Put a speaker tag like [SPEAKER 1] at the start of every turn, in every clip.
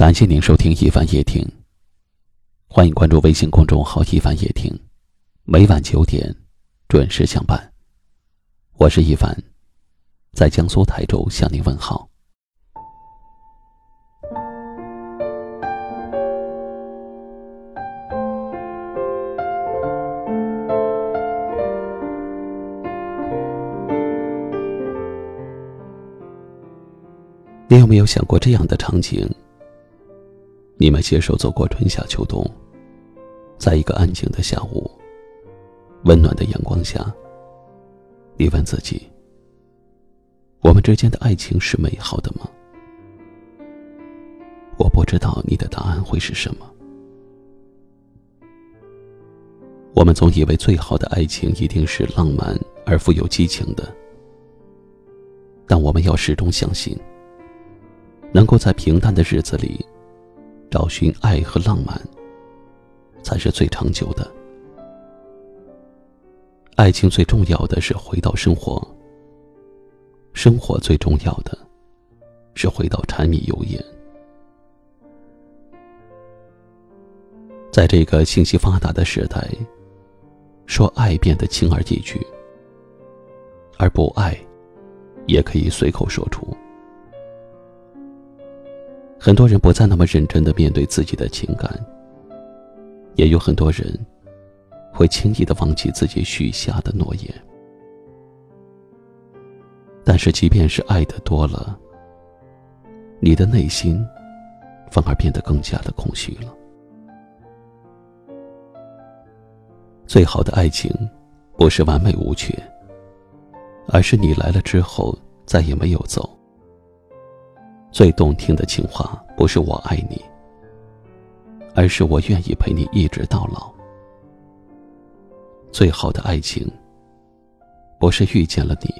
[SPEAKER 1] 感谢您收听一凡夜听。欢迎关注微信公众号“一凡夜听”，每晚九点准时相伴。我是一凡，在江苏台州向您问好。你有没有想过这样的场景？你们携手走过春夏秋冬，在一个安静的下午，温暖的阳光下，你问自己：我们之间的爱情是美好的吗？我不知道你的答案会是什么。我们总以为最好的爱情一定是浪漫而富有激情的，但我们要始终相信，能够在平淡的日子里。找寻爱和浪漫，才是最长久的。爱情最重要的是回到生活，生活最重要的是回到柴米油盐。在这个信息发达的时代，说爱变得轻而易举，而不爱也可以随口说出。很多人不再那么认真的面对自己的情感，也有很多人会轻易的忘记自己许下的诺言。但是，即便是爱的多了，你的内心反而变得更加的空虚了。最好的爱情，不是完美无缺，而是你来了之后再也没有走。最动听的情话，不是我爱你，而是我愿意陪你一直到老。最好的爱情，不是遇见了你，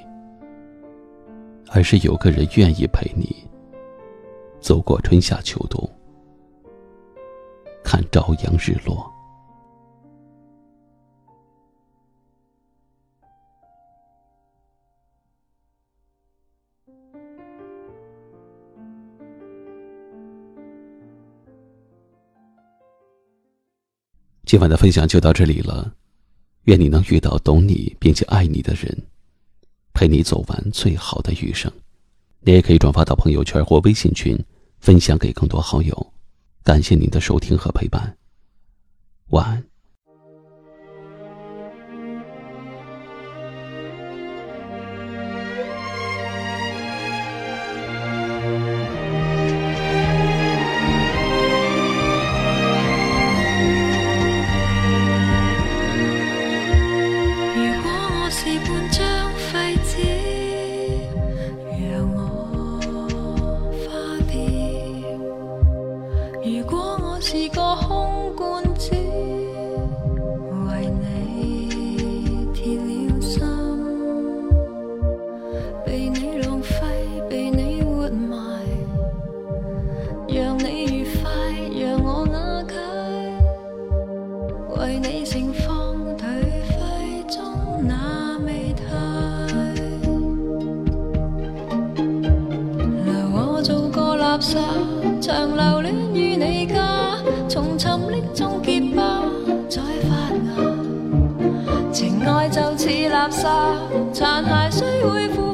[SPEAKER 1] 而是有个人愿意陪你走过春夏秋冬，看朝阳日落。今晚的分享就到这里了，愿你能遇到懂你并且爱你的人，陪你走完最好的余生。你也可以转发到朋友圈或微信群，分享给更多好友。感谢您的收听和陪伴，晚安。
[SPEAKER 2] 长留恋于你家。从沉溺中结疤，再发芽。情爱就似垃圾，残骸虽会腐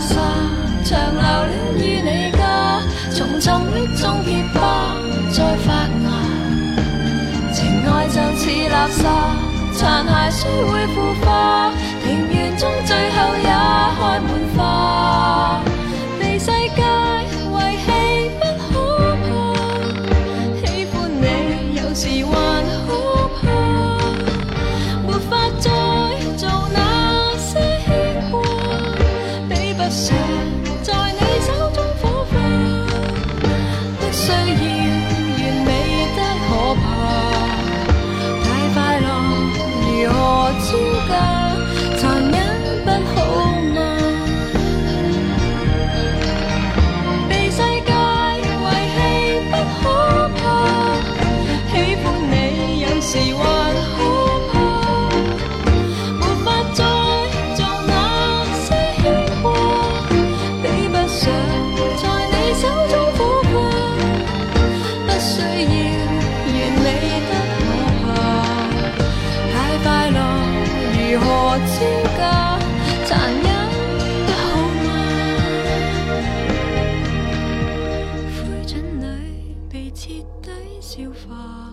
[SPEAKER 2] 沙长流恋于你家，重重的中结花再发芽，情爱就似垃圾残骸，虽会腐化，庭园中最后也开满。专家残忍的好吗？灰烬里被彻底消化。